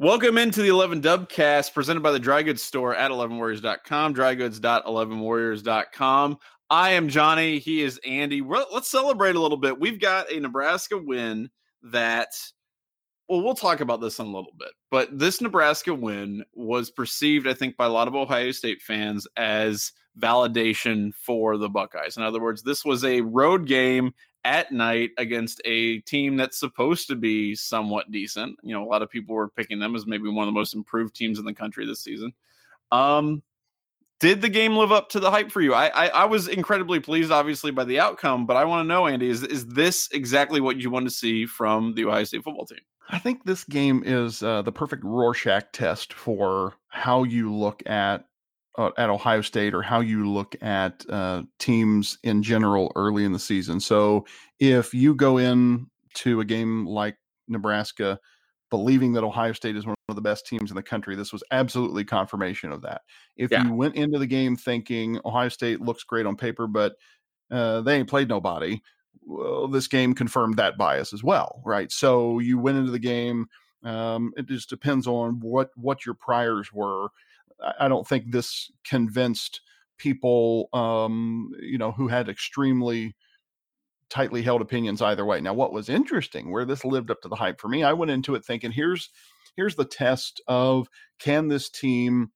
Welcome into the 11 Dubcast presented by the Dry Goods Store at 11warriors.com, drygoods.11warriors.com. I am Johnny. He is Andy. We're, let's celebrate a little bit. We've got a Nebraska win that, well, we'll talk about this in a little bit, but this Nebraska win was perceived, I think, by a lot of Ohio State fans as validation for the Buckeyes. In other words, this was a road game at night against a team that's supposed to be somewhat decent. You know, a lot of people were picking them as maybe one of the most improved teams in the country this season. Um, did the game live up to the hype for you? I, I, I was incredibly pleased, obviously, by the outcome, but I want to know, Andy, is is this exactly what you want to see from the Ohio State football team? I think this game is uh, the perfect Rorschach test for how you look at uh, at Ohio State or how you look at uh, teams in general early in the season. So if you go in to a game like Nebraska believing that Ohio State is one of the best teams in the country, this was absolutely confirmation of that. If yeah. you went into the game thinking Ohio State looks great on paper, but uh, they ain't played nobody, well, this game confirmed that bias as well, right? So you went into the game. Um, it just depends on what what your priors were I don't think this convinced people, um, you know, who had extremely tightly held opinions either way. Now, what was interesting, where this lived up to the hype for me, I went into it thinking, here's here's the test of can this team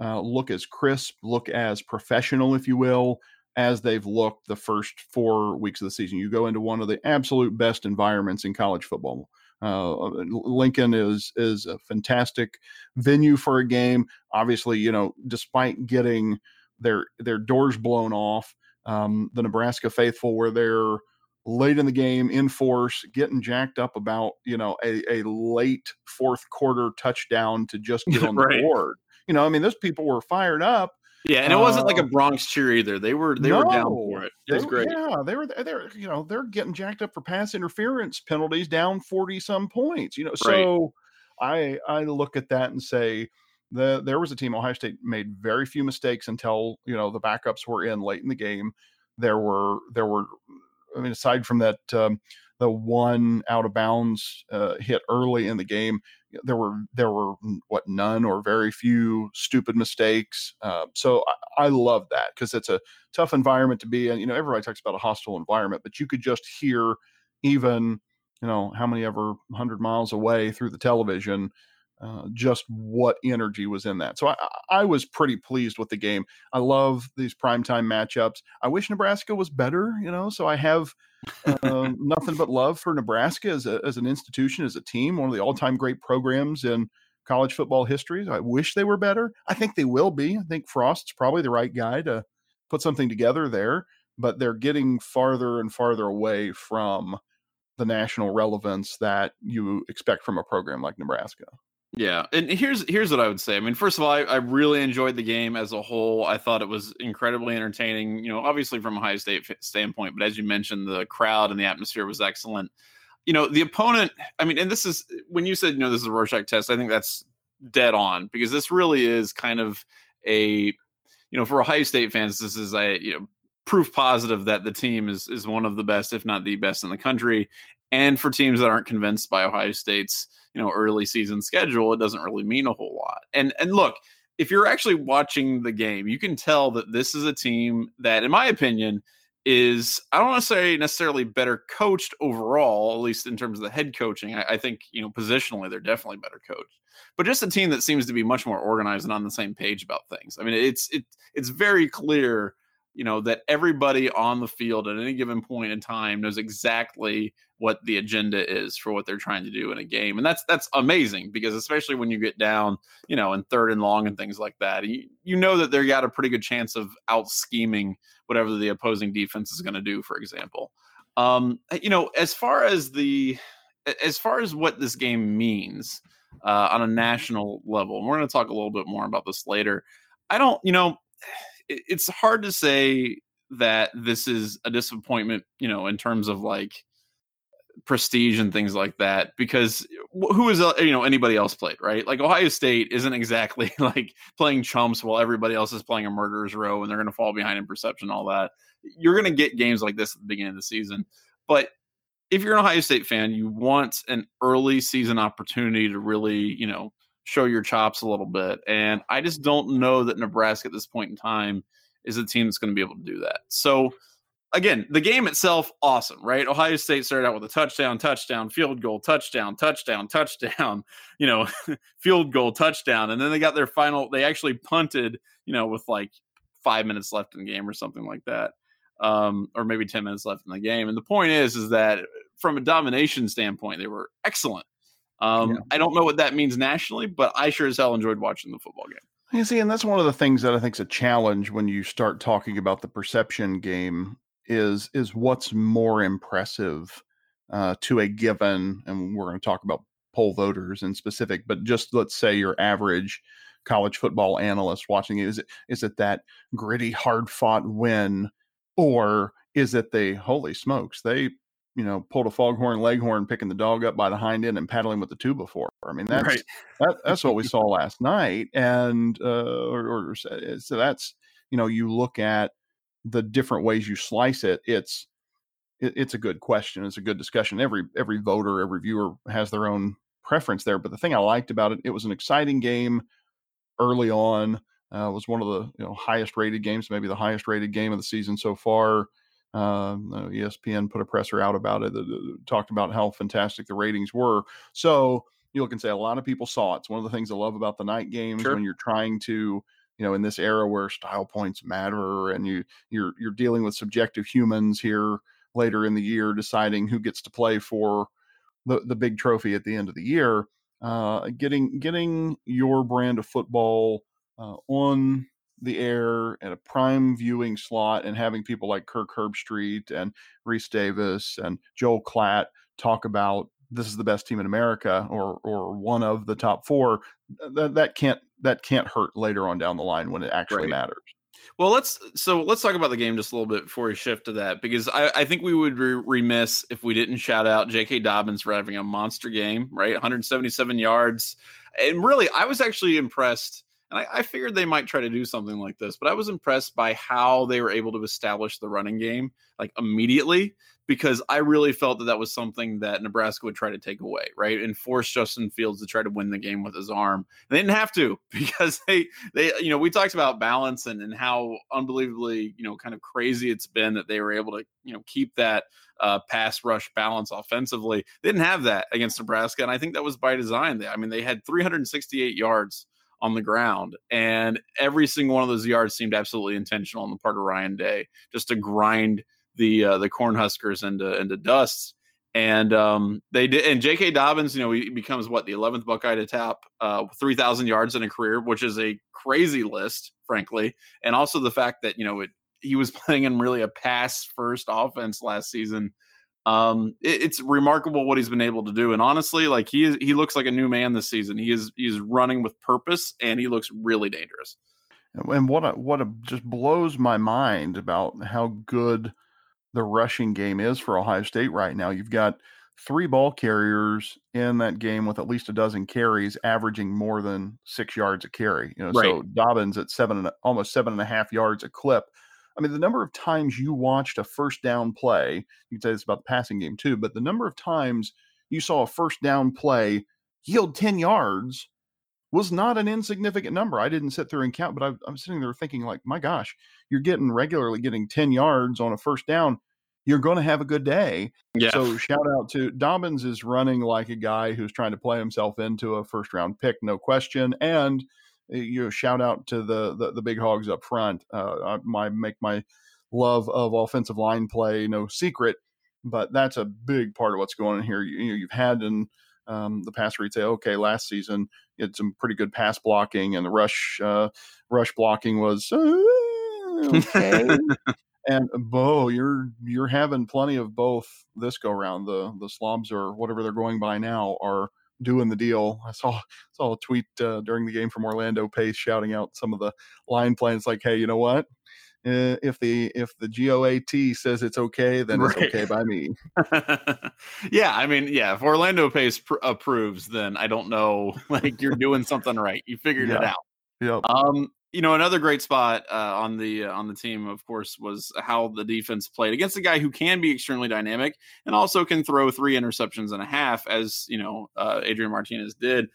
uh, look as crisp, look as professional, if you will, as they've looked the first four weeks of the season. You go into one of the absolute best environments in college football. Uh, Lincoln is is a fantastic venue for a game. Obviously, you know, despite getting their their doors blown off, um, the Nebraska faithful were there late in the game in force, getting jacked up about you know a, a late fourth quarter touchdown to just get on the board. You know, I mean, those people were fired up yeah, and it wasn't like a uh, Bronx cheer either. They were they no, were down for it. It was they, great. Yeah, they were they're you know they're getting jacked up for pass interference penalties down forty some points. You know, so right. I I look at that and say the there was a team Ohio State made very few mistakes until you know the backups were in late in the game. There were there were I mean aside from that um, the one out of bounds uh, hit early in the game. There were there were what none or very few stupid mistakes. Uh, so I, I love that because it's a tough environment to be in. You know, everybody talks about a hostile environment, but you could just hear even you know how many ever hundred miles away through the television uh, just what energy was in that. So I, I was pretty pleased with the game. I love these primetime matchups. I wish Nebraska was better, you know, so I have uh, nothing but love for Nebraska as, a, as an institution, as a team, one of the all time great programs in college football history. I wish they were better. I think they will be. I think Frost's probably the right guy to put something together there, but they're getting farther and farther away from the national relevance that you expect from a program like Nebraska. Yeah, and here's here's what I would say. I mean, first of all, I, I, really enjoyed the game as a whole. I thought it was incredibly entertaining. You know, obviously from a Ohio State standpoint, but as you mentioned, the crowd and the atmosphere was excellent. You know, the opponent. I mean, and this is when you said you know this is a Rorschach test. I think that's dead on because this really is kind of a you know for Ohio State fans, this is a you know proof positive that the team is is one of the best, if not the best in the country. And for teams that aren't convinced by Ohio State's you know early season schedule, it doesn't really mean a whole lot. And and look, if you're actually watching the game, you can tell that this is a team that, in my opinion, is I don't want to say necessarily better coached overall, at least in terms of the head coaching. I, I, think you know positionally they're definitely better coached, but just a team that seems to be much more organized and on the same page about things. I mean, it's it it's very clear, you know, that everybody on the field at any given point in time knows exactly what the agenda is for what they're trying to do in a game. And that's that's amazing because especially when you get down you know in third and long and things like that you, you know that they got a pretty good chance of out scheming whatever the opposing defense is going to do for example. Um you know as far as the as far as what this game means uh, on a national level and we're going to talk a little bit more about this later i don't you know it, it's hard to say that this is a disappointment you know in terms of like prestige and things like that because who is uh, you know anybody else played right like ohio state isn't exactly like playing chumps while everybody else is playing a murderer's row and they're going to fall behind in perception all that you're going to get games like this at the beginning of the season but if you're an ohio state fan you want an early season opportunity to really you know show your chops a little bit. And I just don't know that Nebraska at this point in time is a team that's going to be able to do that. So again, the game itself, awesome, right? Ohio State started out with a touchdown, touchdown, field goal, touchdown, touchdown, touchdown, you know, field goal, touchdown. And then they got their final, they actually punted, you know, with like five minutes left in the game or something like that. Um, or maybe 10 minutes left in the game. And the point is, is that from a domination standpoint, they were excellent. Um, yeah. I don't know what that means nationally, but I sure as hell enjoyed watching the football game. You see, and that's one of the things that I think is a challenge when you start talking about the perception game is is what's more impressive uh, to a given, and we're going to talk about poll voters in specific, but just let's say your average college football analyst watching it is it is it that gritty, hard fought win, or is it the holy smokes they you know pulled a foghorn leghorn picking the dog up by the hind end and paddling with the two before i mean that's right. that, that's what we saw last night and uh or, or so that's you know you look at the different ways you slice it, it's it, it's a good question. It's a good discussion. Every every voter, every viewer has their own preference there. But the thing I liked about it, it was an exciting game early on. Uh, was one of the you know highest rated games, maybe the highest rated game of the season so far. Uh, ESPN put a presser out about it, that talked about how fantastic the ratings were. So you look and say a lot of people saw it. It's one of the things I love about the night games sure. when you're trying to you know in this era where style points matter and you you're you're dealing with subjective humans here later in the year deciding who gets to play for the, the big trophy at the end of the year uh, getting getting your brand of football uh, on the air at a prime viewing slot and having people like Kirk Herbstreit and Rece Davis and Joel Klatt talk about this is the best team in America or or one of the top four that that can't that can't hurt later on down the line when it actually right. matters. Well, let's so let's talk about the game just a little bit before we shift to that because I, I think we would be remiss if we didn't shout out J.K. Dobbins for having a monster game, right? 177 yards, and really, I was actually impressed. And I, I figured they might try to do something like this, but I was impressed by how they were able to establish the running game like immediately because I really felt that that was something that Nebraska would try to take away, right, and force Justin Fields to try to win the game with his arm. They didn't have to because they they you know we talked about balance and and how unbelievably you know kind of crazy it's been that they were able to you know keep that uh, pass rush balance offensively. They didn't have that against Nebraska, and I think that was by design. I mean, they had 368 yards on the ground. And every single one of those yards seemed absolutely intentional on the part of Ryan Day, just to grind the uh, the Cornhuskers into into dust. And um, they did. And J.K. Dobbins, you know, he becomes what the 11th Buckeye to tap uh, 3,000 yards in a career, which is a crazy list, frankly. And also the fact that you know it, he was playing in really a pass first offense last season. Um, it, it's remarkable what he's been able to do. And honestly, like he is, he looks like a new man this season. He is he's running with purpose, and he looks really dangerous. And what a, what a, just blows my mind about how good the rushing game is for Ohio State right now. You've got three ball carriers in that game with at least a dozen carries, averaging more than six yards a carry. You know, right. so Dobbins at seven and almost seven and a half yards a clip. I mean, the number of times you watched a first down play, you can say this about the passing game too, but the number of times you saw a first down play yield 10 yards was not an insignificant number. I didn't sit through and count, but I, I'm sitting there thinking, like, my gosh, you're getting regularly getting 10 yards on a first down you're going to have a good day. Yeah. So shout out to Dobbins is running like a guy who's trying to play himself into a first round pick, no question. And eh, you know, shout out to the the, the big hogs up front. Uh, I my make my love of offensive line play no secret, but that's a big part of what's going on here. You, you know, you've had in um, the past where you'd say, okay, last season you had some pretty good pass blocking, and the rush uh, rush blocking was. Uh, okay. And Bo, you're you're having plenty of both this go round. The the slobs or whatever they're going by now are doing the deal. I saw saw a tweet uh, during the game from Orlando Pace shouting out some of the line plans like, "Hey, you know what? Uh, if the if the GOAT says it's okay, then right. it's okay by me." yeah, I mean, yeah, if Orlando Pace pr- approves, then I don't know, like you're doing something right. You figured yeah. it out. Yep. Um, you know, another great spot uh, on the uh, on the team, of course, was how the defense played against a guy who can be extremely dynamic and also can throw three interceptions and a half, as you know, uh, Adrian Martinez did.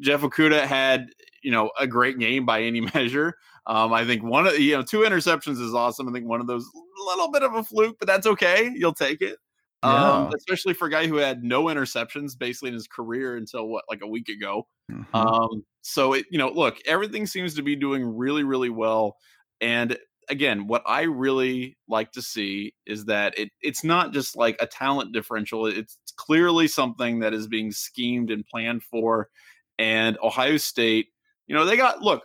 Jeff Okudah had you know a great game by any measure. Um, I think one of you know two interceptions is awesome. I think one of those a little bit of a fluke, but that's okay. You'll take it. Um, yeah. Um, especially for a guy who had no interceptions basically in his career until what like a week ago. Mm-hmm. Um, so it you know look everything seems to be doing really really well, and again what I really like to see is that it it's not just like a talent differential. It's clearly something that is being schemed and planned for, and Ohio State. You know they got look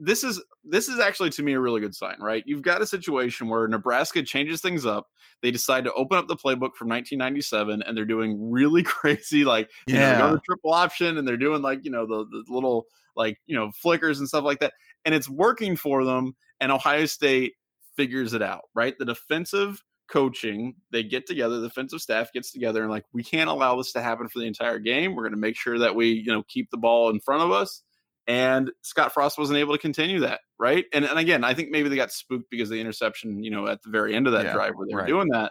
this is this is actually to me a really good sign, right? You've got a situation where Nebraska changes things up. They decide to open up the playbook from 1997, and they're doing really crazy, like yeah, you know, triple option, and they're doing like you know the, the little like you know flickers and stuff like that, and it's working for them. And Ohio State figures it out, right? The defensive coaching, they get together, the defensive staff gets together, and like we can't allow this to happen for the entire game. We're going to make sure that we you know keep the ball in front of us and Scott Frost wasn't able to continue that, right? And and again, I think maybe they got spooked because of the interception, you know, at the very end of that yeah, drive where they were right. doing that.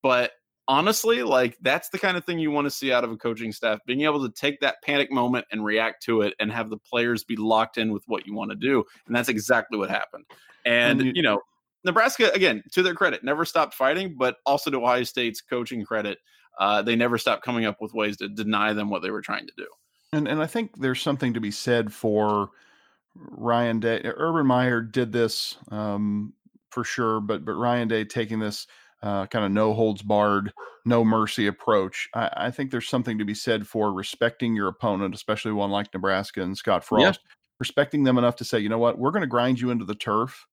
But honestly, like that's the kind of thing you want to see out of a coaching staff, being able to take that panic moment and react to it and have the players be locked in with what you want to do. And that's exactly what happened. And, and you, you know, Nebraska, again, to their credit, never stopped fighting, but also to Ohio State's coaching credit, uh, they never stopped coming up with ways to deny them what they were trying to do. And and I think there's something to be said for Ryan Day. Urban Meyer did this um, for sure, but but Ryan Day taking this uh, kind of no holds barred, no mercy approach. I, I, think there's something to be said for respecting your opponent, especially one like Nebraska and Scott Frost, yeah. respecting them enough to say, you know what, we're going to grind you into the turf.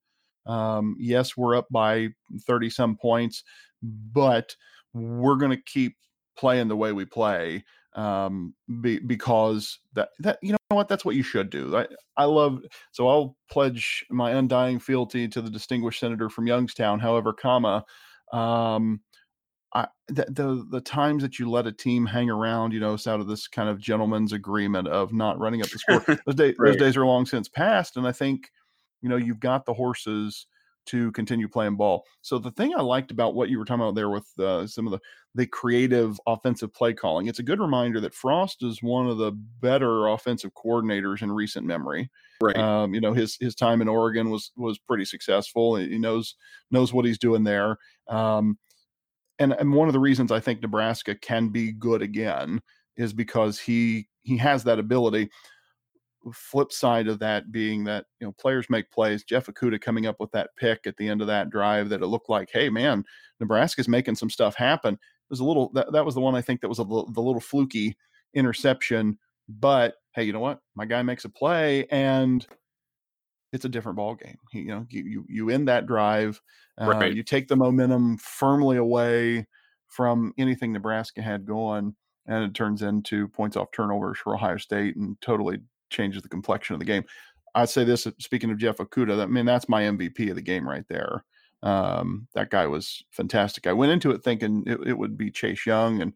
Um, yes, we're up by 30 some points, but we're going to keep playing the way we play um, be, because that that you know what that's what you should do. I I love so I'll pledge my undying fealty to the distinguished senator from Youngstown. However, comma, um, I the, the the times that you let a team hang around, you know, it's out of this kind of gentleman's agreement of not running up the score. those days right. those days are long since past, and I think you know you've got the horses to continue playing ball. So the thing I liked about what you were talking about there with uh, some of the the creative offensive play calling, it's a good reminder that Frost is one of the better offensive coordinators in recent memory. Right. Um, you know his his time in Oregon was was pretty successful. He knows knows what he's doing there. Um, and and one of the reasons I think Nebraska can be good again is because he he has that ability flip side of that being that you know players make plays. Jeff Okudah coming up with that pick at the end of that drive that it looked like, hey man, Nebraska's making some stuff happen. It was a little that, that was the one I think that was a, the little fluky interception. But hey, you know what? My guy makes a play and it's a different ball game. You, know, you you, you end that drive, uh, right. you take the momentum firmly away from anything Nebraska had going, and it turns into points off turnovers for Ohio State and totally changes the complexion of the game. I'd say this. Speaking of Jeff Okudah, I mean that's my MVP of the game right there. Um, that guy was fantastic. I went into it thinking it, it would be Chase Young and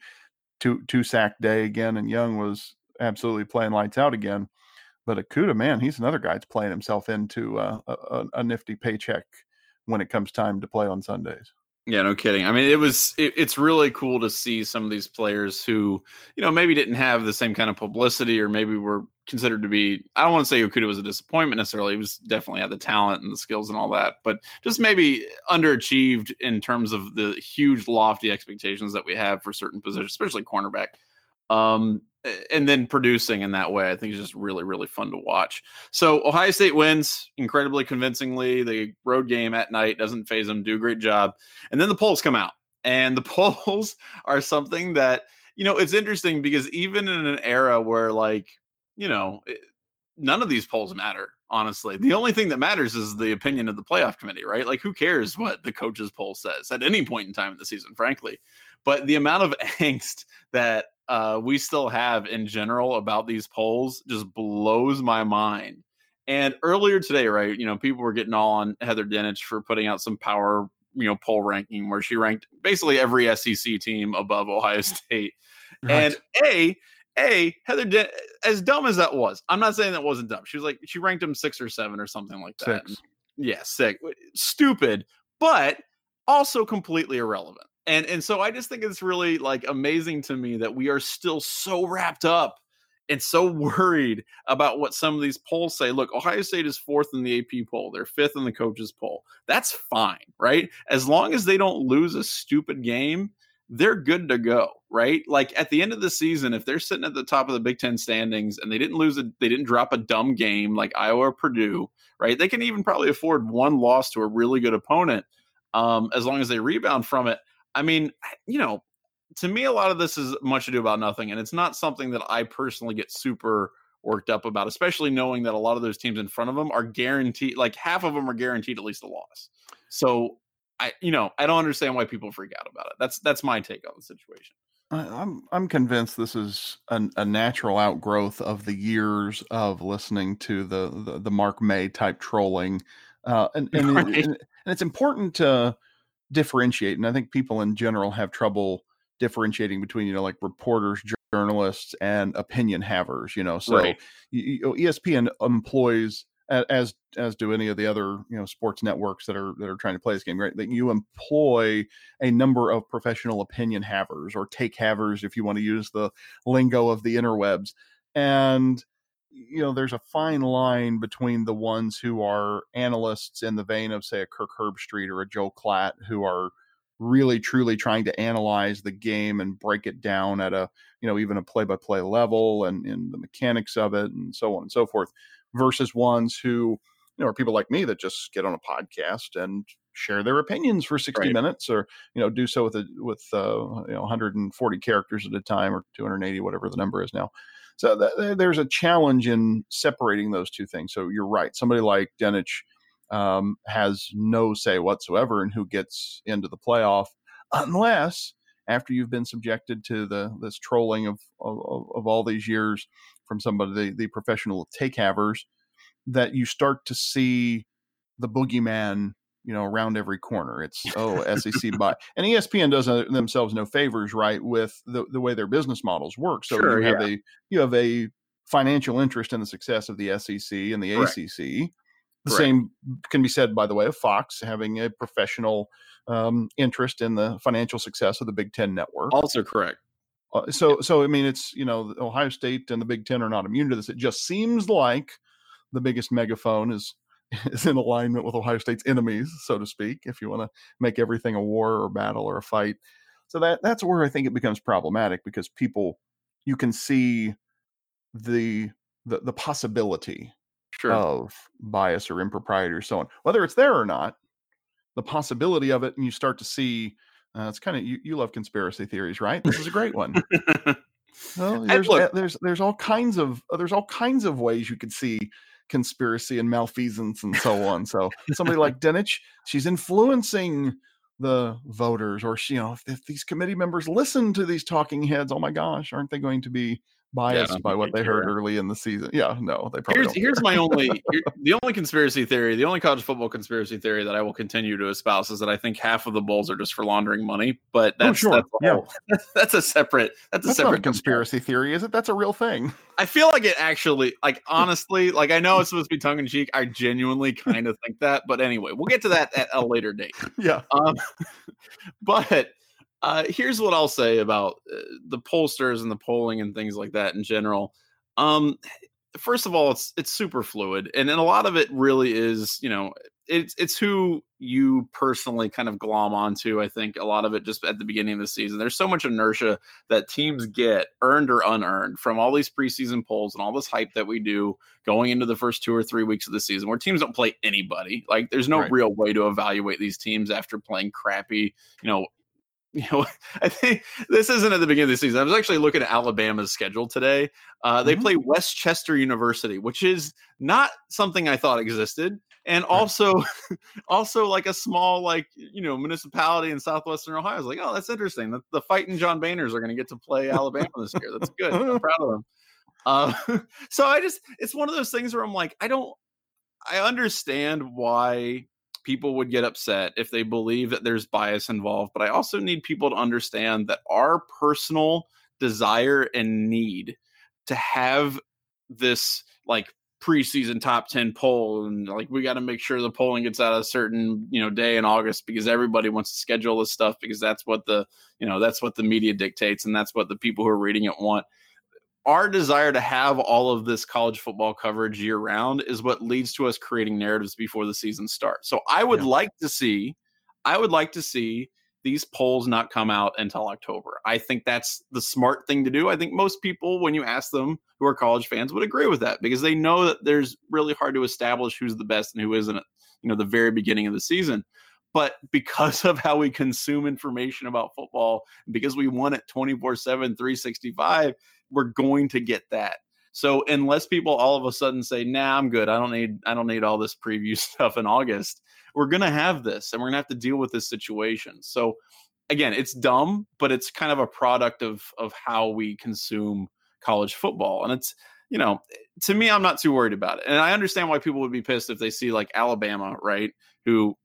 two two sack day again, and Young was absolutely playing lights out again. But Okudah, man, he's another guy that's playing himself into uh, a, a, nifty paycheck when it comes time to play on Sundays. Yeah, no kidding. I mean, it was it, it's really cool to see some of these players who, you know, maybe didn't have the same kind of publicity or maybe were considered to be I don't want to say Okudah was a disappointment necessarily. He was definitely had the talent and the skills and all that, but just maybe underachieved in terms of the huge lofty expectations that we have for certain positions, especially cornerback. Um, and then producing in that way, I think is just really, really fun to watch. So Ohio State wins incredibly convincingly. The road game at night doesn't phase them, do a great job. And then the polls come out. And the polls are something that, you know, it's interesting because even in an era where like, you know, none of these polls matter, honestly. The only thing that matters is the opinion of the playoff committee, right? Like who cares what the coaches poll says at any point in time in the season, frankly. But the amount of angst that uh, we still have in general about these polls just blows my mind. And earlier today, right, you know, people were getting all on Heather Dinich for putting out some power, you know, poll ranking where she ranked basically every SEC team above Ohio State. Right. And A, a Heather, De- as dumb as that was, I'm not saying that wasn't dumb. She was like she ranked him six or seven or something like that. Six. Yeah, sick, stupid, but also completely irrelevant. And and so I just think it's really like amazing to me that we are still so wrapped up and so worried about what some of these polls say. Look, Ohio State is fourth in the AP poll, they're fifth in the coaches poll. That's fine, right? As long as they don't lose a stupid game, they're good to go, right? Like at the end of the season, if they're sitting at the top of the Big Ten standings and they didn't lose a, they didn't drop a dumb game like Iowa or Purdue, right? They can even probably afford one loss to a really good opponent, um, as long as they rebound from it. I mean, you know, to me, a lot of this is much ado about nothing, and it's not something that I personally get super worked up about, especially knowing that a lot of those teams in front of them are guaranteed, like half of them are guaranteed at least a loss. So I, you know, I don't understand why people freak out about it. That's that's my take on the situation. I'm I'm convinced this is an, a natural outgrowth of the years of listening to the the, the Mark May type trolling, uh, and and, right. and, and it's important to differentiate. And I think people in general have trouble differentiating between you know like reporters, journalists, and opinion havers. You know, so right. you, you, ESPN employs as as do any of the other you know sports networks that are that are trying to play this game right that you employ a number of professional opinion havers or take havers if you want to use the lingo of the interwebs and you know there's a fine line between the ones who are analysts in the vein of say a kirk herbstreit or a joe klatt who are really truly trying to analyze the game and break it down at a you know even a play by play level and in the mechanics of it and so on and so forth versus ones who you know are people like me that just get on a podcast and share their opinions for 60 right. minutes or you know do so with a with uh, you know 140 characters at a time or 280 whatever the number is now so th- there's a challenge in separating those two things. So you're right somebody like Dinich um, has no say whatsoever in who gets into the playoff unless after you've been subjected to the this trolling of of, of all these years from somebody the, the professional take havers that you start to see the boogeyman you know around every corner it's oh sec buy and espn does themselves no favors right with the, the way their business models work so sure, you have yeah. a you have a financial interest in the success of the sec and the Correct. acc the Correct. same can be said by the way of fox having a professional um, interest in the financial success of the big ten network also correct uh, so, so I mean, it's you know, Ohio State and the Big Ten are not immune to this. It just seems like the biggest megaphone is is in alignment with Ohio State's enemies, so to speak. If you want to make everything a war or a battle or a fight, so that that's where I think it becomes problematic because people, you can see the the, the possibility sure. of bias or impropriety or so on, whether it's there or not. The possibility of it, and you start to see uh, it's kind of you, you love conspiracy theories, right? This is a great one. well, there's there's there's all kinds of there's all kinds of ways you could see conspiracy and malfeasance and so on. So somebody like Dinich, she's influencing the voters, or she, you know, if, if, these committee members listen to these talking heads, oh my gosh, aren't they going to be biased yeah, by what they heard early in the season. Yeah, no, they probably. Here's, here's my only the only conspiracy theory, the only college football conspiracy theory that I will continue to espouse is that I think half of the bowls are just for laundering money. But oh, that's oh, sure. that's, yeah. That's a separate that's, that's a separate conspiracy theory, is it? That's a real thing. I feel like it actually, like honestly, like I know it's supposed to be tongue in cheek. I genuinely kind of think that, but anyway, we'll get to that at a later date. Yeah. Um, but uh, here's what I'll say about uh, the pollsters and the polling and things like that in general. Um, first of all, it's it's super fluid, and then a lot of it really is, you know, it's it's who you personally kind of glom onto. I think a lot of it just at the beginning of the season. There's so much inertia that teams get, earned or unearned, from all these preseason polls and all this hype that we do going into the first two or three weeks of the season, where teams don't play anybody. Like, there's no right. real way to evaluate these teams after playing crappy, you know, you know, I think this isn't at the beginning of the season. I was actually looking at Alabama's schedule today. Uh, they mm-hmm. play West Chester University, which is not something I thought existed, and also, right. also like a small like you know municipality in southwestern Ohio. I was like, oh, that's interesting. The, the fighting John Boehners are going to get to play Alabama this year. That's good. I'm proud of them. Uh, so I just, it's one of those things where I'm like, I don't, I understand why people would get upset if they believe that there's bias involved, but I also need people to understand that our personal desire and need to have this like preseason top 10 poll and like we got to make sure the polling gets out a certain you know day in august because everybody wants to schedule this stuff because that's what the you know that's what the media dictates and that's what the people who are reading it want our desire to have all of this college football coverage year round is what leads to us creating narratives before the season starts so i would yeah. like to see i would like to see these polls not come out until October. I think that's the smart thing to do. I think most people, when you ask them who are college fans, would agree with that because they know that there's really hard to establish who's the best and who isn't at you know the very beginning of the season. But because of how we consume information about football, because we want it 24 7, 365, we're going to get that. So unless people all of a sudden say, "Nah, I'm good. I don't need I don't need all this preview stuff in August," we're going to have this and we're going to have to deal with this situation. So again, it's dumb, but it's kind of a product of of how we consume college football. And it's, you know, to me I'm not too worried about it. And I understand why people would be pissed if they see like Alabama, right, who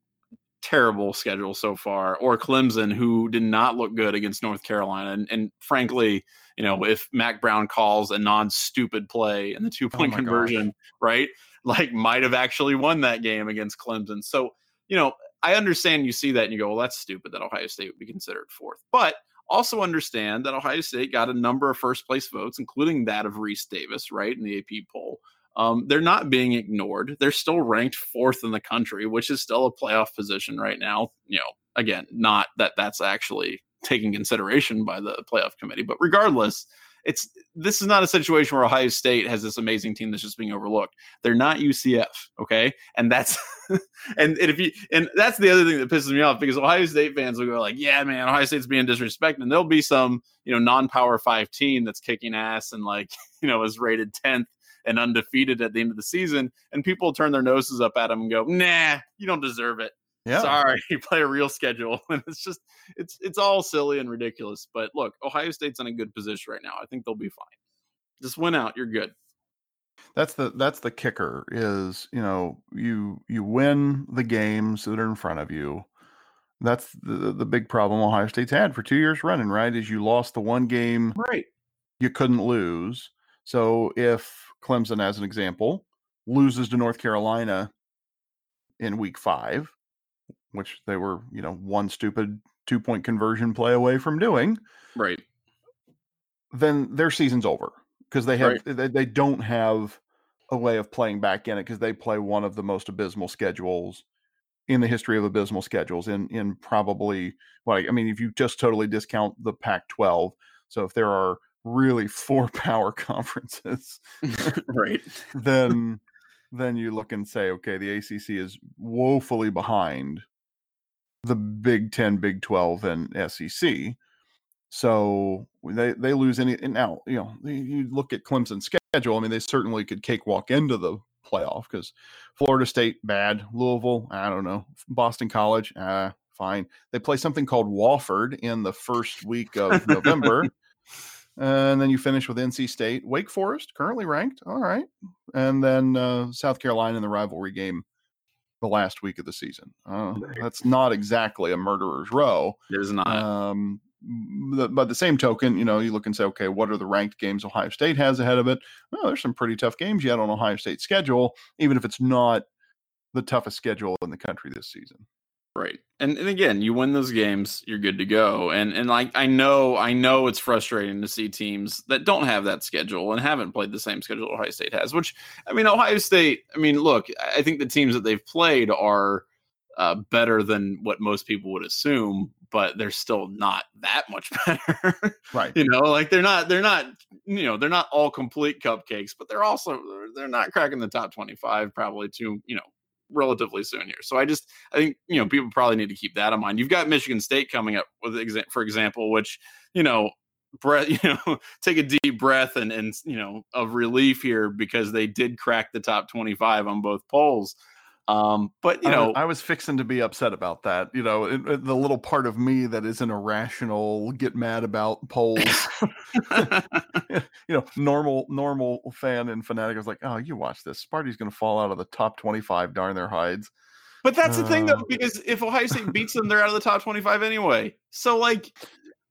terrible schedule so far, or Clemson, who did not look good against North Carolina. And, and frankly, you know, if Mack Brown calls a non stupid play in the two point oh conversion, gosh. right, like might have actually won that game against Clemson. So, you know, I understand you see that and you go, well, that's stupid that Ohio State would be considered fourth. But also understand that Ohio State got a number of first place votes, including that of Rece Davis, right, in the AP poll. Um, they're not being ignored. They're still ranked fourth in the country, which is still a playoff position right now. You know, again, not that that's actually taken consideration by the playoff committee, but regardless, it's this is not a situation where Ohio State has this amazing team that's just being overlooked. They're not UCF, okay? And that's and, and if you and that's the other thing that pisses me off because Ohio State fans will go like, "Yeah, man, Ohio State's being disrespected." And there'll be some, you know, non-power 5 team that's kicking ass and like, you know, is rated 10th and undefeated at the end of the season and people turn their noses up at them and go, "Nah, you don't deserve it." Yeah. Sorry, you play a real schedule. And it's just it's it's all silly and ridiculous. But look, Ohio State's in a good position right now. I think they'll be fine. Just win out, you're good. That's the that's the kicker is, you know, you you win the games that are in front of you. That's the the big problem Ohio State's had for two years running, right? Is you lost the one game right you couldn't lose. So if Clemson, as an example, loses to North Carolina in week five, which they were, you know, one stupid two point conversion play away from doing, right? Then their season's over because they have right. they, they don't have a way of playing back in it because they play one of the most abysmal schedules in the history of abysmal schedules in in probably like I mean if you just totally discount the Pac-12 so if there are really four power conferences right then then you look and say okay the ACC is woefully behind the Big Ten, Big Twelve, and SEC. So they they lose any and now. You know, you look at Clemson's schedule. I mean, they certainly could cakewalk into the playoff because Florida State bad, Louisville I don't know, Boston College ah fine. They play something called Wofford in the first week of November. And then you finish with NC State, Wake Forest, currently ranked. All right. And then uh, South Carolina in the rivalry game the last week of the season. Uh, that's not exactly a murderer's row. It is not. Um, but the same token, you know, you look and say, okay, what are the ranked games Ohio State has ahead of it? Well, there's some pretty tough games yet on Ohio State's schedule, even if it's not the toughest schedule in the country this season. Right. And and again, you win those games, you're good to go. And and like I know I know it's frustrating to see teams that don't have that schedule and haven't played the same schedule Ohio State has, which I mean Ohio State, I mean, look, I think the teams that they've played are uh, better than what most people would assume, but they're still not that much better. right. You know, like they're not they're not you know, they're not all complete cupcakes, but they're also they're not cracking the top 25 probably too, you know, relatively soon here. So I just I think you know people probably need to keep that in mind. You've got Michigan State coming up with for example, which you know breath you know take a deep breath and and you know of relief here because they did crack the top 25 on both polls um, but you know, I was, I was, fixing to be upset about that. You know, it, it, the little part of me that isn't irrational get mad about polls. you know, normal normal fan and fanatic was like, "Oh, you watch this. Sparty's going to fall out of the top twenty-five. Darn their hides." But that's uh, the thing, though, uh. because if Ohio State beats them, they're out of the top twenty-five anyway. So, like,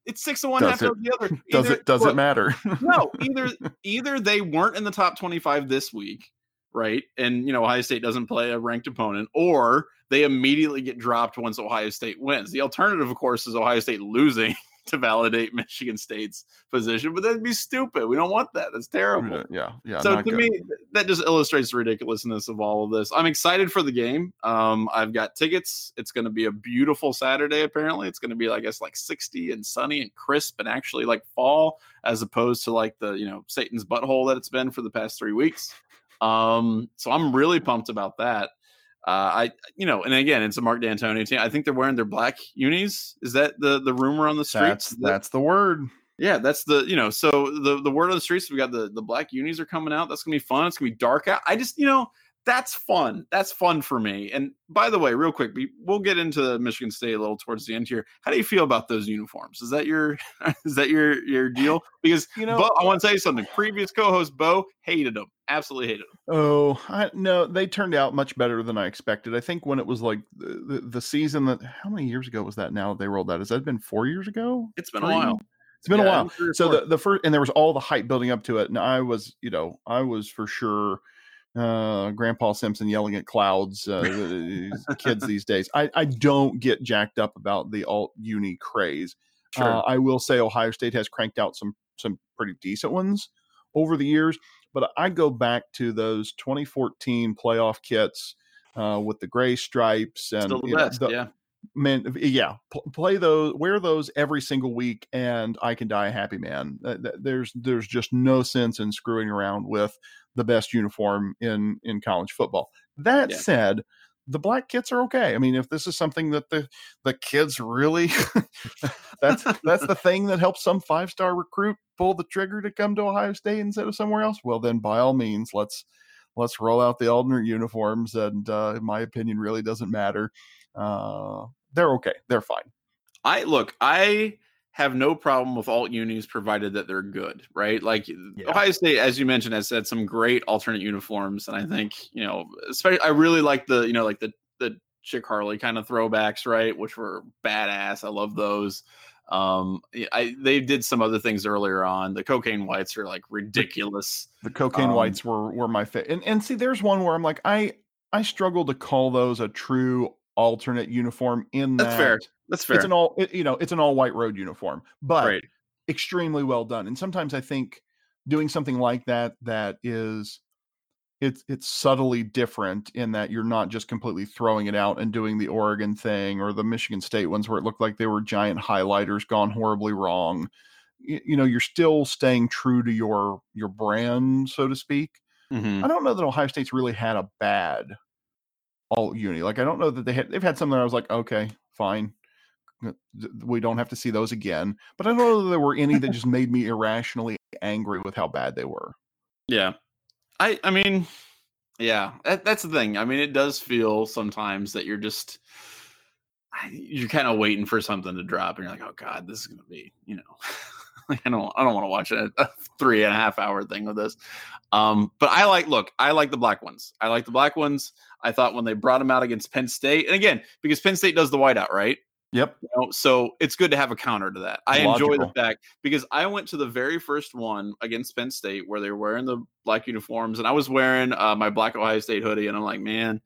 It's six to one Does half it- the other. Does it does look, it matter? no, either either they weren't in the top 25 this week, right? And you know, Ohio State doesn't play a ranked opponent, or they immediately get dropped once Ohio State wins. The alternative, of course, is Ohio State losing to validate Michigan State's position, but that'd be stupid. We don't want that. That's terrible. yeah, yeah. so to good. me, that just illustrates the ridiculousness of all of this. I'm excited for the game. Um, I've got tickets. It's going to be a beautiful Saturday. Apparently, it's going to be, I guess, like 60 and sunny and crisp, and actually like fall, as opposed to like the you know Satan's butthole that it's been for the past three weeks. Um, so I'm really pumped about that. Uh, I, you know, and again, it's a Mark Dantonio team. I think they're wearing their black unis. Is that the the rumor on the streets? that's That- that's the word. yeah, that's the you know. So the the word on the streets, we got the the black unis are coming out. That's gonna be fun. It's gonna be dark out. I just you know that's fun. That's fun for me. And by the way, real quick, we- we'll get into Michigan State a little towards the end here. How do you feel about those uniforms? Is that your is that your your deal? Because You know, Bo, I want to tell you something. Previous co-host Bo hated them. Absolutely hated them. Oh, I, no, they turned out much better than I expected. I think when it was like the, the, the season that how many years ago was that? Now that they rolled that. Has that been four years ago? It's been a while. It's been a while. three So the the first and there was all the hype building up to it, and I was, you know, I was for sure. Uh, Grandpa Simpson yelling at clouds. Uh, kids these days. I I don't get jacked up about the alt uni craze. Sure. Uh, I will say Ohio State has cranked out some some pretty decent ones over the years, but I go back to those 2014 playoff kits uh, with the gray stripes and Still the you know, the- yeah. man yeah play those wear those every single week and i can die a happy man there's there's just no sense in screwing around with the best uniform in in college football that Yeah. said the black kits are okay i mean if this is something that the the kids really that's that's the thing that helps some five star recruit pull the trigger to come to ohio state instead of somewhere else well then by all means let's let's roll out the alternate uniforms and uh, in my opinion really doesn't matter uh, they're okay. They're fine. I look, I have no problem with alt unis provided that they're good, right? Like Ohio State, as you mentioned, has had some great alternate uniforms, and I think you know, especially I really like the you know like the the Chick Harley kind of throwbacks, right, which were badass. I love those. Um, I they did some other things earlier on. The cocaine whites are like ridiculous. The cocaine Um, whites were were my fit. And and see, there's one where I'm like, I I struggle to call those a true alternate uniform. In That's that fair. That's fair. It's an all it, you know, it's an all white road uniform, but right. extremely well done. And sometimes I think doing something like that that is it's it's subtly different in that you're not just completely throwing it out and doing the Oregon thing or the Michigan State ones where it looked like they were giant highlighters gone horribly wrong. You, you know, you're still staying true to your your brand, so to speak. Mhm. I don't know that Ohio State's really had a bad alt uni. Like I don't know that they had they've had something that I was like, okay, fine. Uh, th- We don't have to see those again. But I don't know that there were any that just made me irrationally angry with how bad they were. Yeah. I I mean, yeah, that, that's the thing. I mean, it does feel sometimes that you're just you're kind of waiting for something to drop, and you're like, oh god, this is gonna be, you know, like, I don't I don't want to watch a, a three and a half hour thing with this. Um, but I like look, I like the black ones. I like the black ones. I thought when they brought them out against Penn State, and again, because Penn State does the whiteout, right? Yep. You know, so it's good to have a counter to that. I enjoy the fact because I went to the very first one against Penn State where they were wearing the black uniforms, and I was wearing uh, my black Ohio State hoodie, and I'm like, man,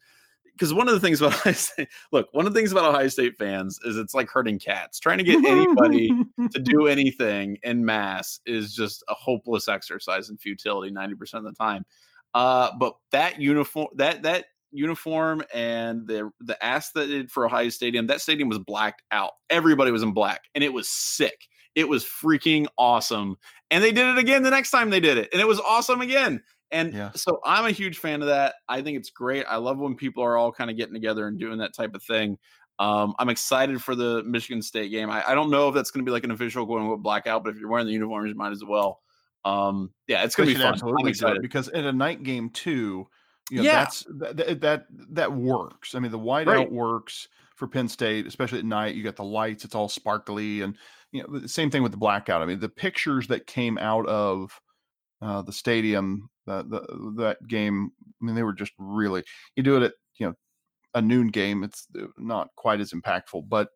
because one of the things about Ohio State, look, one of the things about Ohio State fans is it's like herding cats. Trying to get anybody to do anything in mass is just a hopeless exercise in futility 90% of the time. Uh, but that uniform, that that uniform and the the ass that it did for Ohio Stadium, that stadium was blacked out. Everybody was in black, and it was sick. It was freaking awesome. And they did it again the next time they did it, and it was awesome again. And Yeah. so I'm a huge fan of that. I think it's great. I love when people are all kind of getting together and doing that type of thing. Um, I'm excited for the Michigan State game. I, I don't know if that's going to be like an official going with blackout, but if you're wearing the uniforms, you might as well. Um, yeah, it's going to be fun. I'm absolutely excited. because in a night game too, you know, Yeah. that's that, that that works. I mean, the whiteout Right. works for Penn State, especially at night. You got the lights; it's all sparkly, and you know the same thing with the blackout. I mean, the pictures that came out of uh, the stadium, the, the that game. I mean, they were just really. You do it at you know a noon game; it's uh, not quite as impactful, but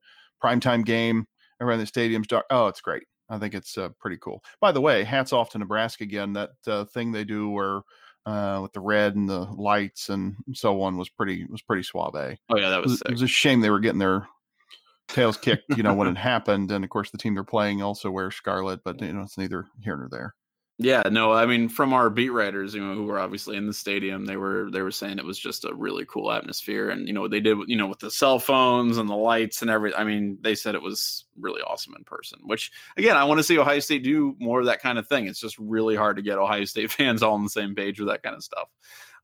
primetime game. around the stadium's dark. Oh, it's great. I think it's uh, pretty cool. By the way, hats off to Nebraska again. That uh, thing they do where uh, with the red and the lights and so on was pretty was pretty suave. Oh yeah, that was. It was, it was a shame they were getting their tails kicked, you know, when it happened. And of course, the team they're playing also wears scarlet, but you know, it's neither here nor there. Yeah, no, I mean, from our beat writers, you know, who were obviously in the stadium, they were they were saying it was just a really cool atmosphere, and you know, what they did, you know, with the cell phones and the lights and everything. I mean, they said it was really awesome in person. Which, again, I want to see Ohio State do more of that kind of thing. It's just really hard to get Ohio State fans all on the same page with that kind of stuff.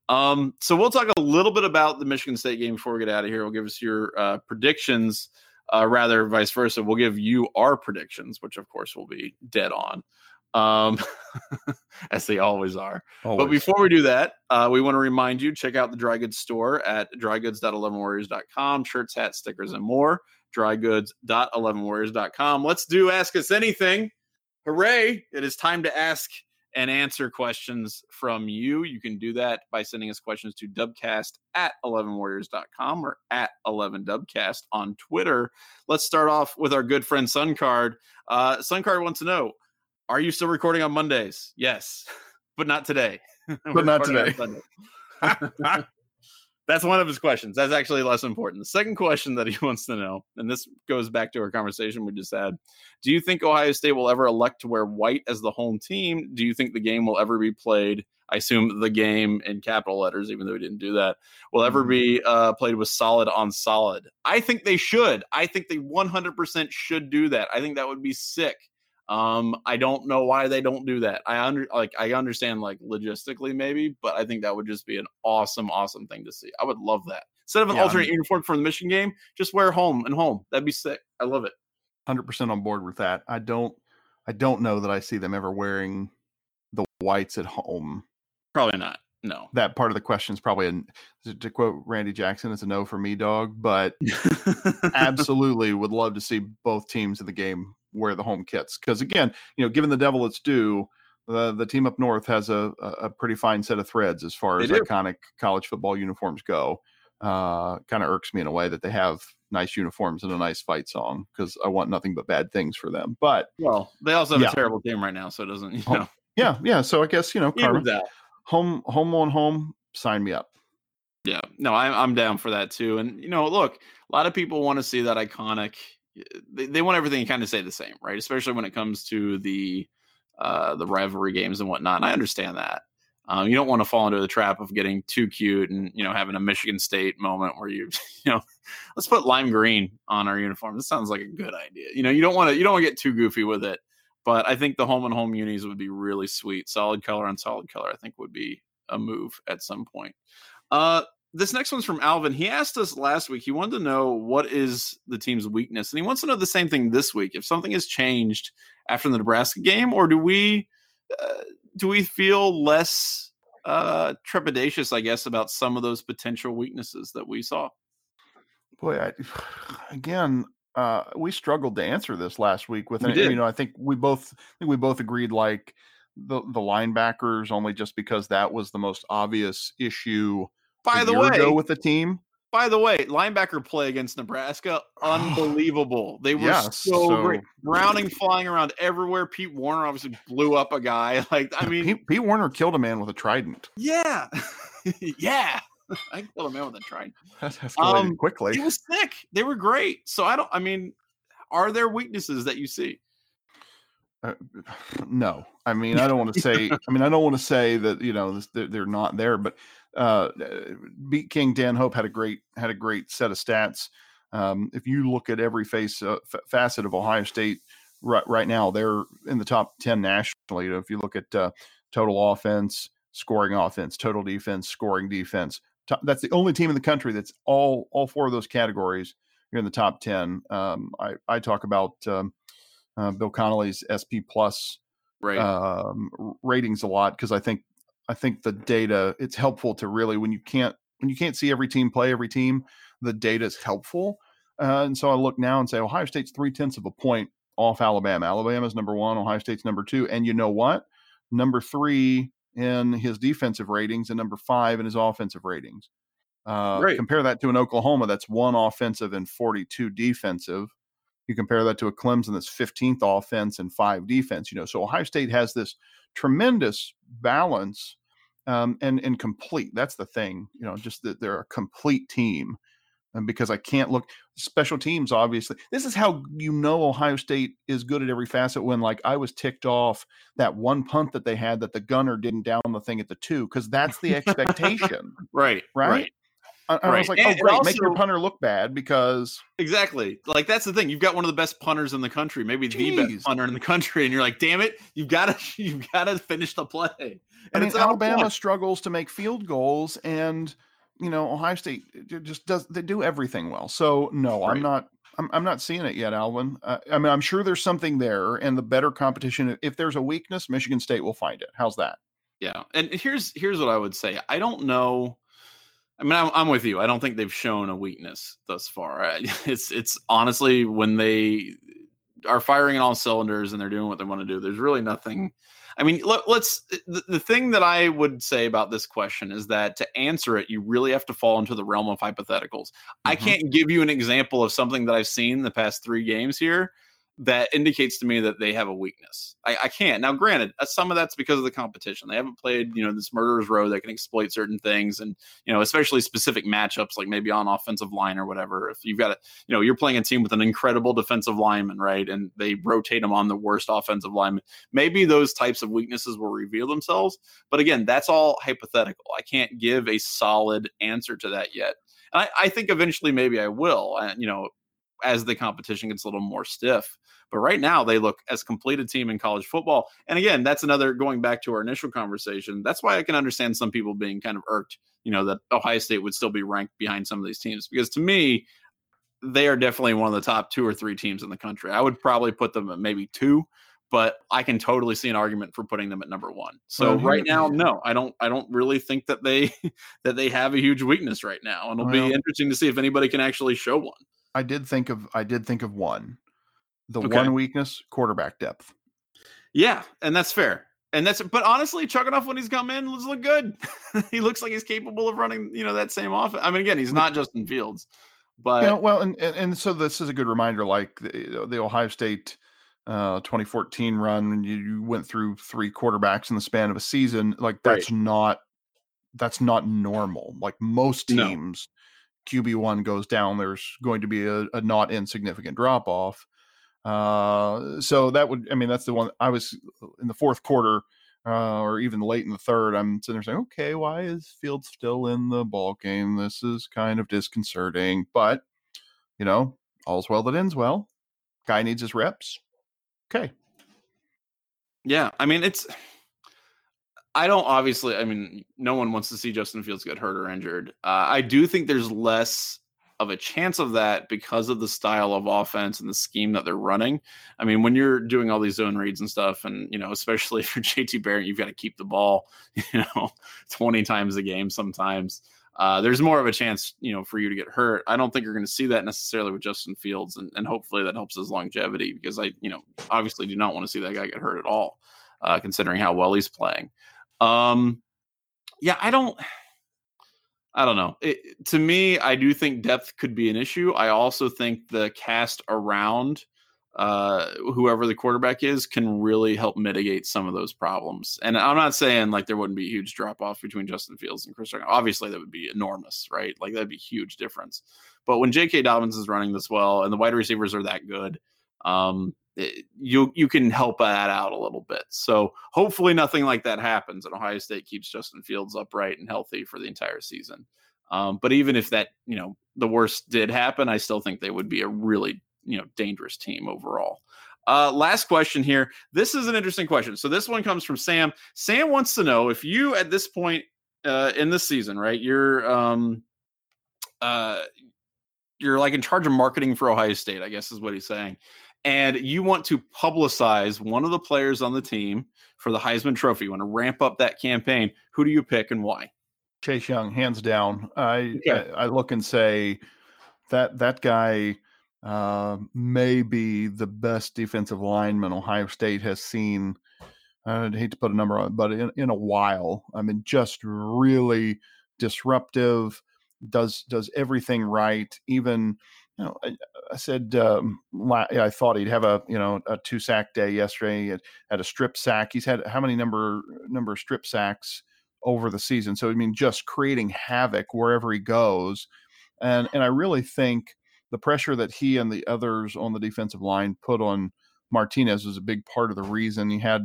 Um, so we'll talk a little bit about the Michigan State game before we get out of here. We'll give us your uh, predictions, uh, rather vice versa. We'll give you our predictions, which of course will be dead on um, as they always are. Always. But before we do that, uh, we want to remind you check out the dry goods store at drygoods.11warriors.com, shirts, hats, stickers, and more. Drygoods.11warriors.com. Let's do Ask Us Anything. Hooray! It is time to ask and answer questions from you. You can do that by sending us questions to dubcast at 11warriors.com or at 11dubcast on Twitter. Let's start off with our good friend Suncard. Uh, Suncard wants to know are you still recording on Mondays? Yes, but not today. but not today. That's one of his questions. That's actually less important. The second question that he wants to know, and this goes back to our conversation we just had Do you think Ohio State will ever elect to wear white as the home team? Do you think the game will ever be played? I assume the game in capital letters, even though we didn't do that, will ever be mm-hmm. uh, played with solid on solid. I think they should. I think they 100% should do that. I think that would be sick. Um, I don't know why they don't do that. I under like I understand like logistically maybe, but I think that would just be an awesome, awesome thing to see. I would love that. Instead of an yeah, alternate I'm, uniform for the Michigan game, just wear home and home. That'd be sick. I love it. Hundred percent on board with that. I don't I don't know that I see them ever wearing the whites at home. Probably not. No. That part of the question is probably a, to quote Randy Jackson, it's a no for me, dog. But absolutely would love to see both teams in the game wear the home kits because again, you know, given the devil its due, the the team up north has a a pretty fine set of threads as far as iconic college football uniforms go. Uh, kind of irks me in a way that they have nice uniforms and a nice fight song because I want nothing but bad things for them. But well, they also have yeah. a terrible team right now, so it doesn't. You know. Yeah, yeah. So I guess you know, karma, home home on home. Sign me up. Yeah, no, I'm I'm down for that too. And you know, look, a lot of people want to see that iconic they, they want everything to kind of stay the same, right? Especially when it comes to the uh, the rivalry games and whatnot. And I understand that. Um, you don't want to fall into the trap of getting too cute and you know having a Michigan State moment where you you know let's put lime green on our uniform. This sounds like a good idea. You know you don't want to you don't want to get too goofy with it. But I think the home and home unis would be really sweet. Solid color on solid color, I think would be a move at some point. Uh, this next one's from Alvin. He asked us last week. He wanted to know what is the team's weakness, and he wants to know the same thing this week. If something has changed after the Nebraska game, or do we uh, do we feel less uh, trepidatious, I guess, about some of those potential weaknesses that we saw? Boy, I, again, uh, we struggled to answer this last week with. You know, I think we both I think we both agreed like the the linebackers only just because that was the most obvious issue by the way, with the team. By the way, linebacker play against Nebraska, unbelievable. They were yes, so, so, great. Browning flying around everywhere. Pete Werner obviously blew up a guy. Like, I mean, Pete, Pete Werner killed a man with a trident. Yeah, yeah. I killed a man with a trident. That escalated um, quickly. He was sick. They were great. So I don't. I mean, are there weaknesses that you see? Uh, no, I mean I don't want to say. I mean I don't want to say that you know they're not there, but uh, Beat King Dan Hope had a great had a great set of stats. Um, if you look at every face uh, f- facet of Ohio State right right now, they're in the top ten nationally. If you look at uh, total offense, scoring offense, total defense, scoring defense, top, that's the only team in the country that's all all four of those categories. You're in the top ten. Um, I I talk about um, uh, Bill Connelly's SP plus right. um, ratings a lot because I think I think the data it's helpful to really when you can't when you can't see every team play every team, the data is helpful. Uh, and so I look now and say Ohio State's three tenths of a point off Alabama. Alabama's number one, Ohio State's number two, and you know what? Number three in his defensive ratings and number five in his offensive ratings. Uh, Compare that to an Oklahoma that's one offensive and 42 defensive. You compare that to a Clemson that's 15th offense and five defense. You know, so Ohio State has this tremendous balance um, and and complete. That's the thing. You know, just that they're a complete team and because I can't look special teams. Obviously, this is how you know Ohio State is good at every facet. When like I was ticked off that one punt that they had that the gunner didn't down the thing at the two because that's the expectation, right? Right. right. I, I was like, oh, great, also, make your punter look bad because exactly. Like that's the thing. You've got one of the best punters in the country, maybe Jeez. the best punter in the country, and you're like, damn it, you've got to, you've got to finish the play. And I mean, Alabama struggles to make field goals, and you know, Ohio State just does they do everything well. So no, right. I'm not I'm, I'm not seeing it yet, Alvin. Uh, I mean, I'm sure there's something there, and the better competition. If there's a weakness, Michigan State will find it. How's that? Yeah, and here's here's what I would say. I don't know. I mean, I'm, I'm with you. I don't think they've shown a weakness thus far. It's it's honestly when they are firing on all cylinders and they're doing what they want to do. There's really nothing I mean, let, us the, the thing that I would say about this question is that to answer it, you really have to fall into the realm of hypotheticals. Mm-hmm. I can't give you an example of something that I've seen the past three games here that indicates to me that they have a weakness. I, I, can't. Now, granted, uh, some of that's because of the competition. They haven't played, you know, this murderer's row that can exploit certain things, and you know, especially specific matchups like maybe on offensive line or whatever. If you've got a, you know, you're playing a team with an incredible defensive lineman, right, and they rotate them on the worst offensive lineman, maybe those types of weaknesses will reveal themselves. But again, that's all hypothetical. I can't give a solid answer to that yet. And I, I think eventually maybe I will. And you know, as the competition gets a little more stiff. But right now, they look as complete a team in college football. And again, that's another going back to our initial conversation. That's why I can understand some people being kind of irked, you know, that Ohio State would still be ranked behind some of these teams. Because to me, they are definitely one of the top two or three teams in the country. I would probably put them at maybe two, but I can totally see an argument for putting them at number one. So well, right now, no, I don't. I don't really think that they that they have a huge weakness right now, and it'll well, be interesting to see if anybody can actually show one. I did think of I did think of one. The okay. one weakness, quarterback depth. Yeah, and that's fair. And that's but honestly, Chugunov when he's come in looks look good. he looks like he's capable of running, you know, that same off. I mean, again, he's not Justin Fields, but you know, well, and, and, and so this is a good reminder, like the, the Ohio State uh 2014 run, you, you, went through three quarterbacks in the span of a season. Like that's right. not that's not normal. Like most teams, QB1 goes down, there's going to be a, a not insignificant drop off. Uh, so that would, I mean, that's the one I was in the fourth quarter, uh, or even late in the third. I'm sitting there saying, okay, why is Fields still in the ball game? This is kind of disconcerting, but you know, all's well that ends well. Guy needs his reps. Okay. Yeah, I mean, it's I don't obviously. I mean, no one wants to see Justin Fields get hurt or injured. Uh, I do think there's less of a chance of that because of the style of offense and the scheme that they're running. I mean, when you're doing all these zone reads and stuff, and you know, especially for JT Barrett, you've got to keep the ball, you know, 20 times a game sometimes. Uh, there's more of a chance, you know, for you to get hurt. I don't think you're going to see that necessarily with Justin Fields, and, and hopefully that helps his longevity because I, you know, obviously do not want to see that guy get hurt at all, uh, considering how well he's playing. Um, yeah, I don't. I don't know. It, to me, I do think depth could be an issue. I also think the cast around uh, whoever the quarterback is can really help mitigate some of those problems. And I'm not saying like there wouldn't be a huge drop off between Justin Fields and Chris. Obviously, that would be enormous, right? Like that'd be huge difference. But when J.K. Dobbins is running this well and the wide receivers are that good, um, you you can help that out a little bit. So hopefully nothing like that happens, and Ohio State keeps Justin Fields upright and healthy for the entire season. Um, but even if that you know the worst did happen, I still think they would be a really you know dangerous team overall. Uh, last question here. This is an interesting question. So this one comes from Sam. Sam wants to know if you at this point uh, in the season, right? You're um, uh, you're like in charge of marketing for Ohio State, I guess is what he's saying and you want to publicize one of the players on the team for the Heisman Trophy, you want to ramp up that campaign, who do you pick and why? Chase Young, hands down. I okay. I, I, look and say that that guy uh, may be the best defensive lineman Ohio State has seen. I'd hate to put a number on it, but in, in a while. I mean, just really disruptive, does does everything right, even you know, I, I said um, I thought he'd have a you know a two sack day yesterday. He had, a strip sack. He's had how many number number of strip sacks over the season? So I mean, just creating havoc wherever he goes, and and I really think the pressure that he and the others on the defensive line put on Martinez was a big part of the reason he had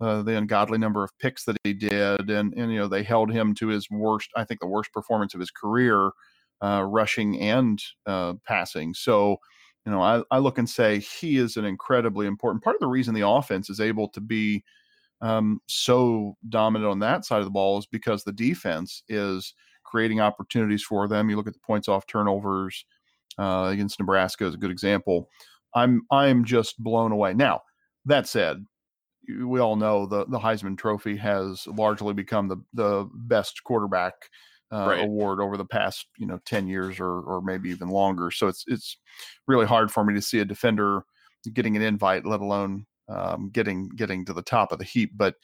uh, the ungodly number of picks that he did, and and you know they held him to his worst, I think the worst performance of his career, uh, rushing and uh, passing. So, you know, I, I look and say he is an incredibly important part of the reason the offense is able to be um, so dominant on that side of the ball is because the defense is creating opportunities for them. You look at the points off turnovers uh, against Nebraska is a good example. I'm I'm just blown away. Now that said, we all know the the Heisman Trophy has largely become the the best quarterback uh, right. award over the past you know ten years or or maybe even longer. So it's it's really hard for me to see a defender getting an invite, let alone um, getting getting to the top of the heap. But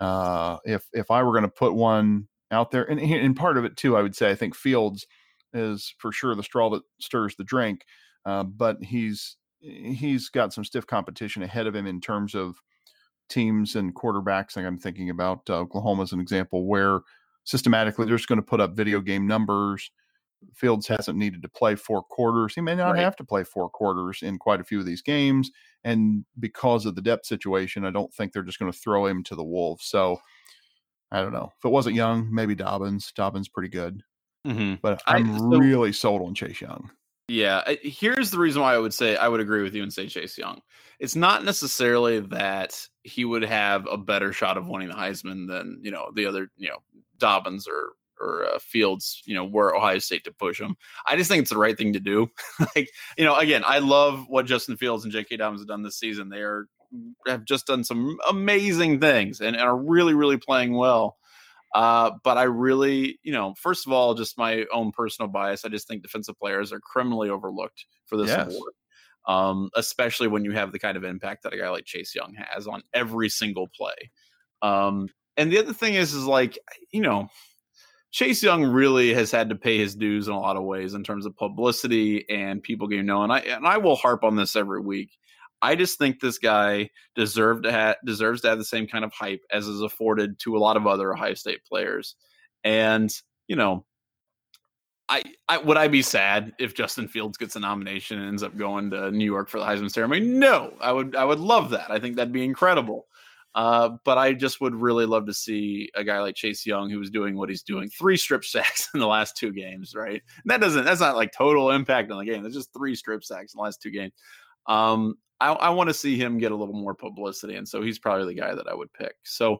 uh, if if I were going to put one out there, and and part of it too, I would say I think Fields is for sure the straw that stirs the drink. Uh, but he's he's got some stiff competition ahead of him in terms of teams and quarterbacks. Like I'm thinking about uh, Oklahoma as an example, where systematically they're just going to put up video game numbers. Fields hasn't needed to play four quarters. He may not right. have to play four quarters in quite a few of these games. And because of the depth situation, I don't think they're just going to throw him to the wolves. So I don't know. If it wasn't Young, maybe Dobbins. Dobbins pretty good. Mm-hmm. But I'm I, so, really sold on Chase Young. Yeah, here's the reason why I would say I would agree with you and say Chase Young. It's not necessarily that he would have a better shot of winning the Heisman than you know the other you know Dobbins or or uh, Fields, you know, were Ohio State to push him. I just think it's the right thing to do. like, you know, again, I love what Justin Fields and J.K. Dobbins have done this season. They are have just done some amazing things and, and are really, really playing well. Uh, but I really, you know, first of all, just my own personal bias. I just think defensive players are criminally overlooked for this yes. award, um, especially when you have the kind of impact that a guy like Chase Young has on every single play. Um, and the other thing is, is like, you know, Chase Young really has had to pay his dues in a lot of ways in terms of publicity and people getting know. And I and I will harp on this every week. I just think this guy deserved to have deserves to have the same kind of hype as is afforded to a lot of other Ohio State players. And you know, I, I would I be sad if Justin Fields gets a nomination and ends up going to New York for the Heisman ceremony? No, I would I would love that. I think that'd be incredible. Uh, but I just would really love to see a guy like Chase Young who was doing what he's doing, three strip sacks in the last two games, right? And that doesn't that's not like total impact on the game. That's just three strip sacks in the last two games. Um, I, I want to see him get a little more publicity, and so he's probably the guy that I would pick. So,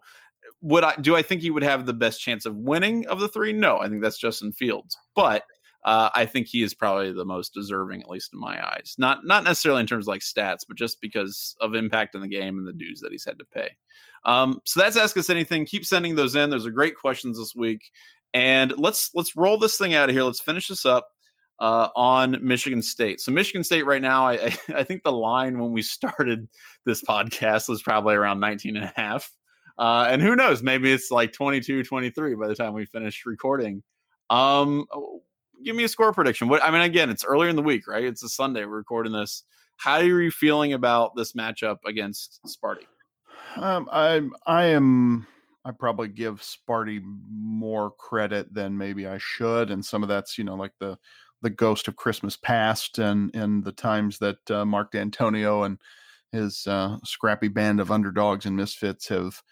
would I do I think he would have the best chance of winning of the three? No, I think that's Justin Fields, but uh, I think he is probably the most deserving, at least in my eyes. Not not necessarily in terms of like stats, but just because of impact in the game and the dues that he's had to pay. Um, so that's ask us anything. Keep sending those in. There's a great questions this week, and let's let's roll this thing out of here. Let's finish this up uh, on Michigan State. So Michigan State right now, I, I think the line when we started this podcast was probably around 19 and a half. Uh, and who knows, maybe it's like 22, 23 by the time we finish recording. Um, give me a score prediction. What I mean, again, it's earlier in the week, right? It's a Sunday. We're recording this. How are you feeling about this matchup against Sparty? Um, I'm I am I probably give Sparty more credit than maybe I should, and some of that's you know like the the ghost of Christmas past and and the times that uh, Mark Dantonio and his uh, scrappy band of underdogs and misfits have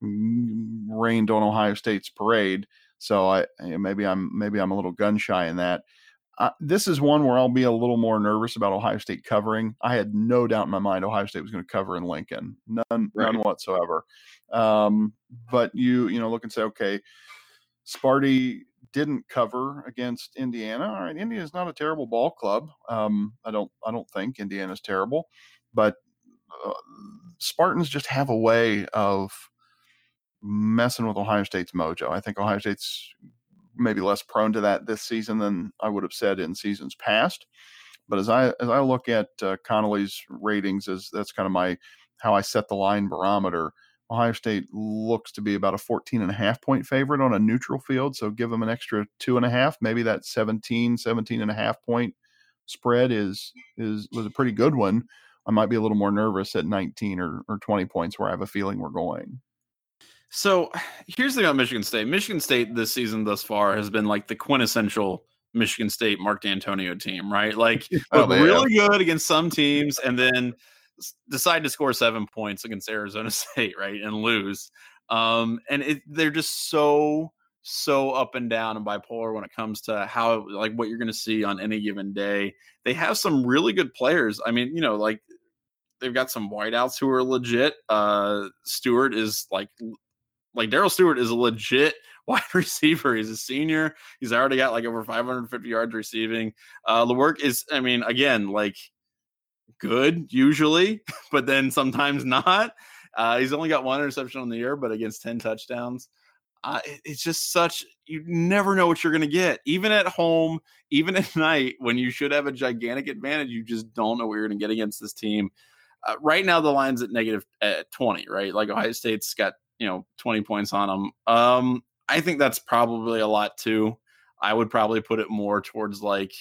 rained on Ohio State's parade. So I maybe I'm maybe I'm a little gun shy in that. Uh, this is one where I'll be a little more nervous about Ohio State covering. I had no doubt in my mind Ohio State was going to cover in Lincoln, none right. none whatsoever. Um, but you you know look and say, okay, Sparty didn't cover against Indiana. All right, Indiana is not a terrible ball club. Um, I don't I don't think Indiana's terrible, but uh, Spartans just have a way of messing with Ohio State's mojo. I think Ohio State's maybe less prone to that this season than I would have said in seasons past. But as I as I look at uh, Connelly's ratings, as that's kind of my how I set the line barometer. Ohio State looks to be about a 14 and a half point favorite on a neutral field. So give them an extra two and a half, maybe that 17, 17 and a half point spread is is was a pretty good one, I might be a little more nervous at 19 or, or 20 points where I have a feeling we're going. So here's the thing about Michigan State. Michigan State this season thus far has been like the quintessential Michigan State Mark Dantonio team, right? Like oh, really good against some teams and then decide to score seven points against Arizona State, right? And lose. Um, and it, they're just so so up and down and bipolar when it comes to how like what you're going to see on any given day. They have some really good players. I mean, you know, like they've got some wideouts who are legit. Uh Stewart is like like Darrell Stewart is a legit wide receiver. He's a senior. He's already got like over 550 yards receiving. Uh Lewerke is, I mean, again, like good usually, but then sometimes not. Uh, he's only got one interception on the year, but against 10 touchdowns uh, it's just such you never know what you're going to get even at home even at night when you should have a gigantic advantage you just don't know what you're going to get against this team uh, right now the line's at negative at 20 right like ohio state's got you know 20 points on them um i think that's probably a lot too i would probably put it more towards like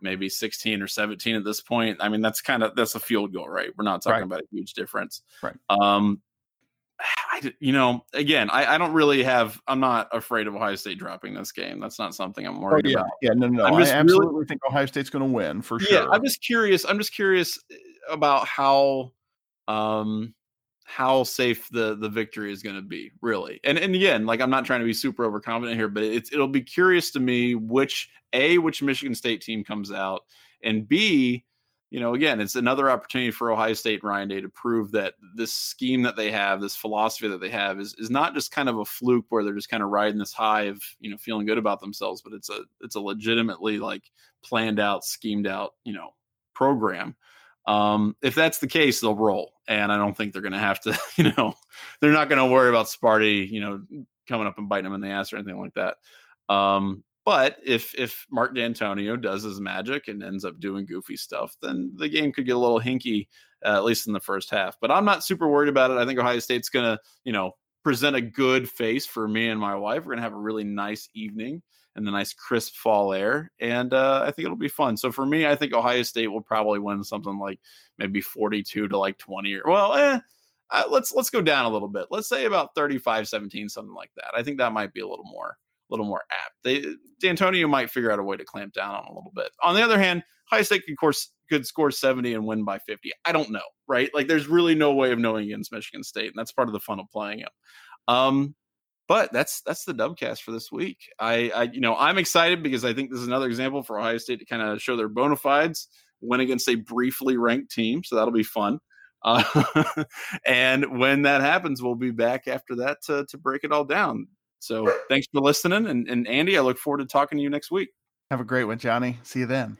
maybe 16 or 17 at this point i mean that's kind of that's a field goal right we're not talking right. about a huge difference right um I, you know, again, I, I, don't really have. I'm not afraid of Ohio State dropping this game. That's not something I'm oh, worried oh, yeah. about. Yeah, no, no, I absolutely really, think Ohio State's going to win for sure. Yeah, I'm just curious. I'm just curious eh, about how, um, how safe the the victory is going to be, really. And and again, like I'm not trying to be super overconfident here, but it's it'll be curious to me which a which Michigan State team comes out, and b you know, again, it's another opportunity for Ohio State and Ryan Day to prove that this scheme that they have, this philosophy that they have, is is not just kind of a fluke where they're just kind of riding this high of you know feeling good about themselves, but it's a it's a legitimately like planned out, schemed out, you know, program. Um, if that's the case, they'll roll, and I don't think they're going to have to, you know, they're not going to worry about Sparty, you know, coming up and biting them in the ass or anything like that. Um, but if if Mark Dantonio does his magic and ends up doing goofy stuff, then the game could get a little hinky, uh, at least in the first half. But I'm not super worried about it. I think Ohio State's going to, you know, present a good face for me and my wife. We're going to have a really nice evening and the nice crisp fall air, and uh, I think it'll be fun. So for me, I think Ohio State will probably win something like maybe 42 to like 20 or well, eh, uh, let's let's go down a little bit. Let's say about 35-17, something like that. I think that might be a little more a little more apt. They Dantonio might figure out a way to clamp down on a little bit. On the other hand, High State could course could score 70 and win by 50. I don't know, right? Like there's really no way of knowing against Michigan State, and that's part of the fun of playing it. Um, but that's that's the dubcast for this week. I, I you know I'm excited because I think this is another example for Ohio State to kind of show their bona fides, win against a briefly ranked team, so that'll be fun. Uh, and when that happens, we'll be back after that to to break it all down. So thanks for listening. And, and Andy, I look forward to talking to you next week. Have a great one, Johnny. See you then.